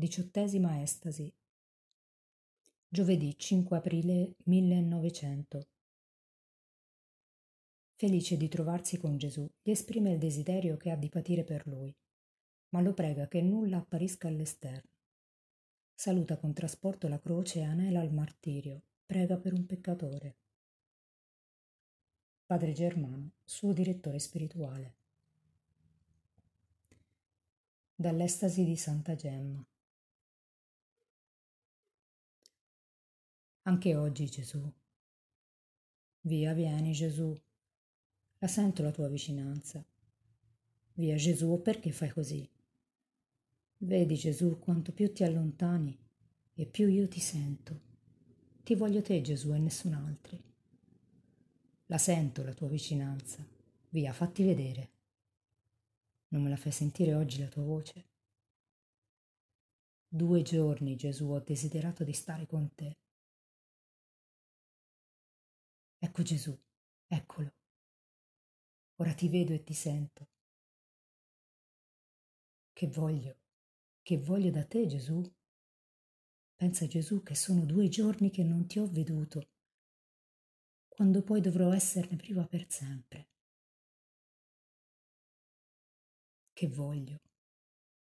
Diciottesima estasi. Giovedì 5 aprile 1900. Felice di trovarsi con Gesù, gli esprime il desiderio che ha di patire per lui, ma lo prega che nulla apparisca all'esterno. Saluta con trasporto la croce e anela al martirio, prega per un peccatore. Padre Germano, suo direttore spirituale. Dall'estasi di Santa Gemma. Anche oggi, Gesù. Via, vieni, Gesù. La sento la tua vicinanza. Via, Gesù, perché fai così? Vedi, Gesù, quanto più ti allontani e più io ti sento. Ti voglio te, Gesù, e nessun altro. La sento la tua vicinanza. Via, fatti vedere. Non me la fai sentire oggi la tua voce? Due giorni, Gesù, ho desiderato di stare con te. Ecco Gesù, eccolo. Ora ti vedo e ti sento. Che voglio, che voglio da te, Gesù? Pensa Gesù che sono due giorni che non ti ho veduto, quando poi dovrò esserne priva per sempre. Che voglio,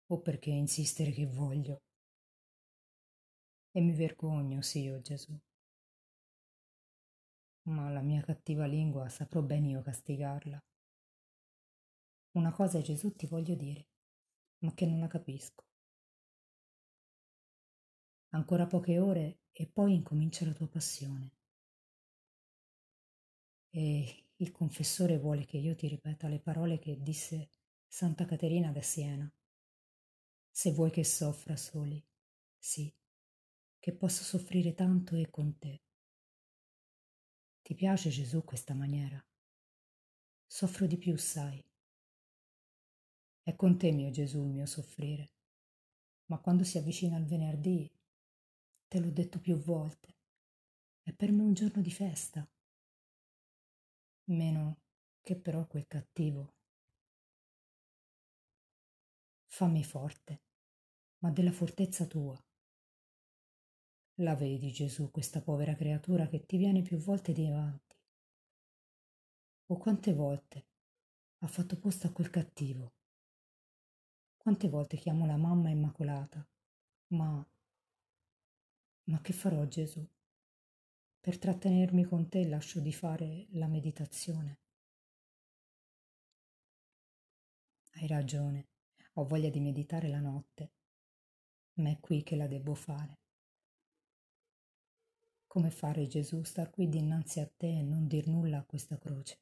o perché insistere che voglio? E mi vergogno, sì, oh Gesù ma la mia cattiva lingua saprò ben io castigarla. Una cosa Gesù ti voglio dire, ma che non la capisco. Ancora poche ore e poi incomincia la tua passione. E il confessore vuole che io ti ripeta le parole che disse Santa Caterina da Siena. Se vuoi che soffra soli, sì, che posso soffrire tanto e con te. Ti piace Gesù questa maniera? Soffro di più, sai. È con te, mio Gesù, il mio soffrire. Ma quando si avvicina il venerdì, te l'ho detto più volte, è per me un giorno di festa. Meno che però quel cattivo. Fammi forte, ma della fortezza tua. La vedi, Gesù, questa povera creatura che ti viene più volte davanti. O quante volte ha fatto posto a quel cattivo. Quante volte chiamo la mamma immacolata. Ma... Ma che farò, Gesù? Per trattenermi con te lascio di fare la meditazione. Hai ragione, ho voglia di meditare la notte, ma è qui che la devo fare. Come fare Gesù star qui dinanzi a te e non dir nulla a questa croce?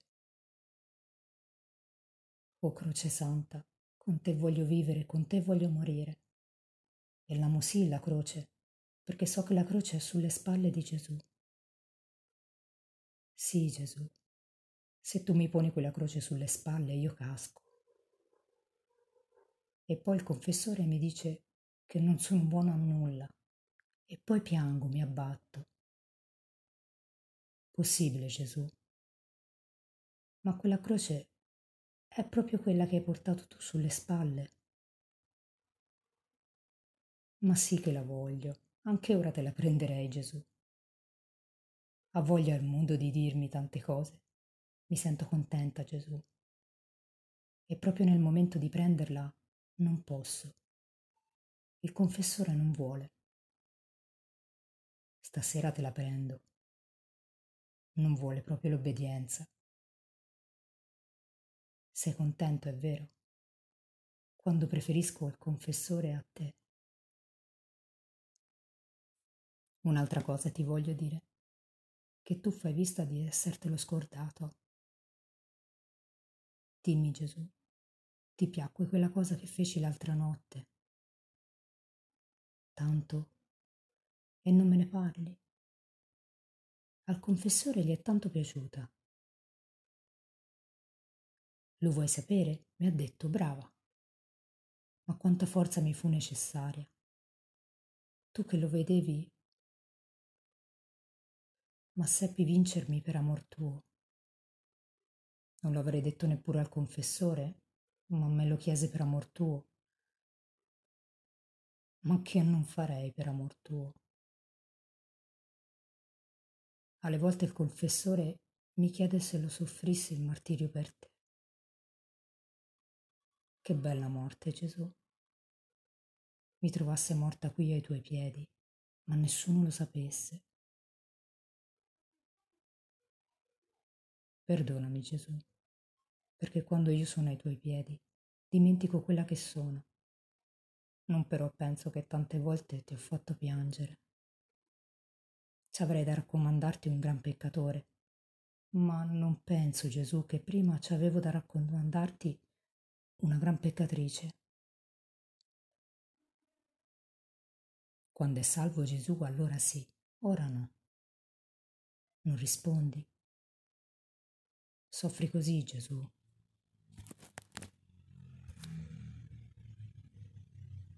O croce santa, con te voglio vivere, con te voglio morire. E l'amo sì la croce, perché so che la croce è sulle spalle di Gesù. Sì, Gesù, se tu mi poni quella croce sulle spalle io casco. E poi il confessore mi dice che non sono buono a nulla. E poi piango, mi abbatto possibile, Gesù. Ma quella croce è proprio quella che hai portato tu sulle spalle. Ma sì che la voglio, anche ora te la prenderei, Gesù. Ha voglia il mondo di dirmi tante cose. Mi sento contenta, Gesù. E proprio nel momento di prenderla non posso. Il confessore non vuole. Stasera te la prendo non vuole proprio l'obbedienza. Sei contento, è vero, quando preferisco il confessore a te. Un'altra cosa ti voglio dire, che tu fai vista di essertelo scordato. Dimmi Gesù, ti piacque quella cosa che feci l'altra notte? Tanto e non me ne parli? Al confessore gli è tanto piaciuta. Lo vuoi sapere? Mi ha detto brava. Ma quanta forza mi fu necessaria. Tu che lo vedevi, ma seppi vincermi per amor tuo. Non lo avrei detto neppure al confessore, ma me lo chiese per amor tuo. ma che non farei per amor tuo. Alle volte il confessore mi chiede se lo soffrissi il martirio per te. Che bella morte, Gesù. Mi trovasse morta qui ai tuoi piedi, ma nessuno lo sapesse. Perdonami, Gesù, perché quando io sono ai tuoi piedi dimentico quella che sono. Non però penso che tante volte ti ho fatto piangere. Ci avrei da raccomandarti un gran peccatore, ma non penso, Gesù, che prima ci avevo da raccomandarti una gran peccatrice. Quando è salvo Gesù, allora sì, ora no. Non rispondi. Soffri così, Gesù.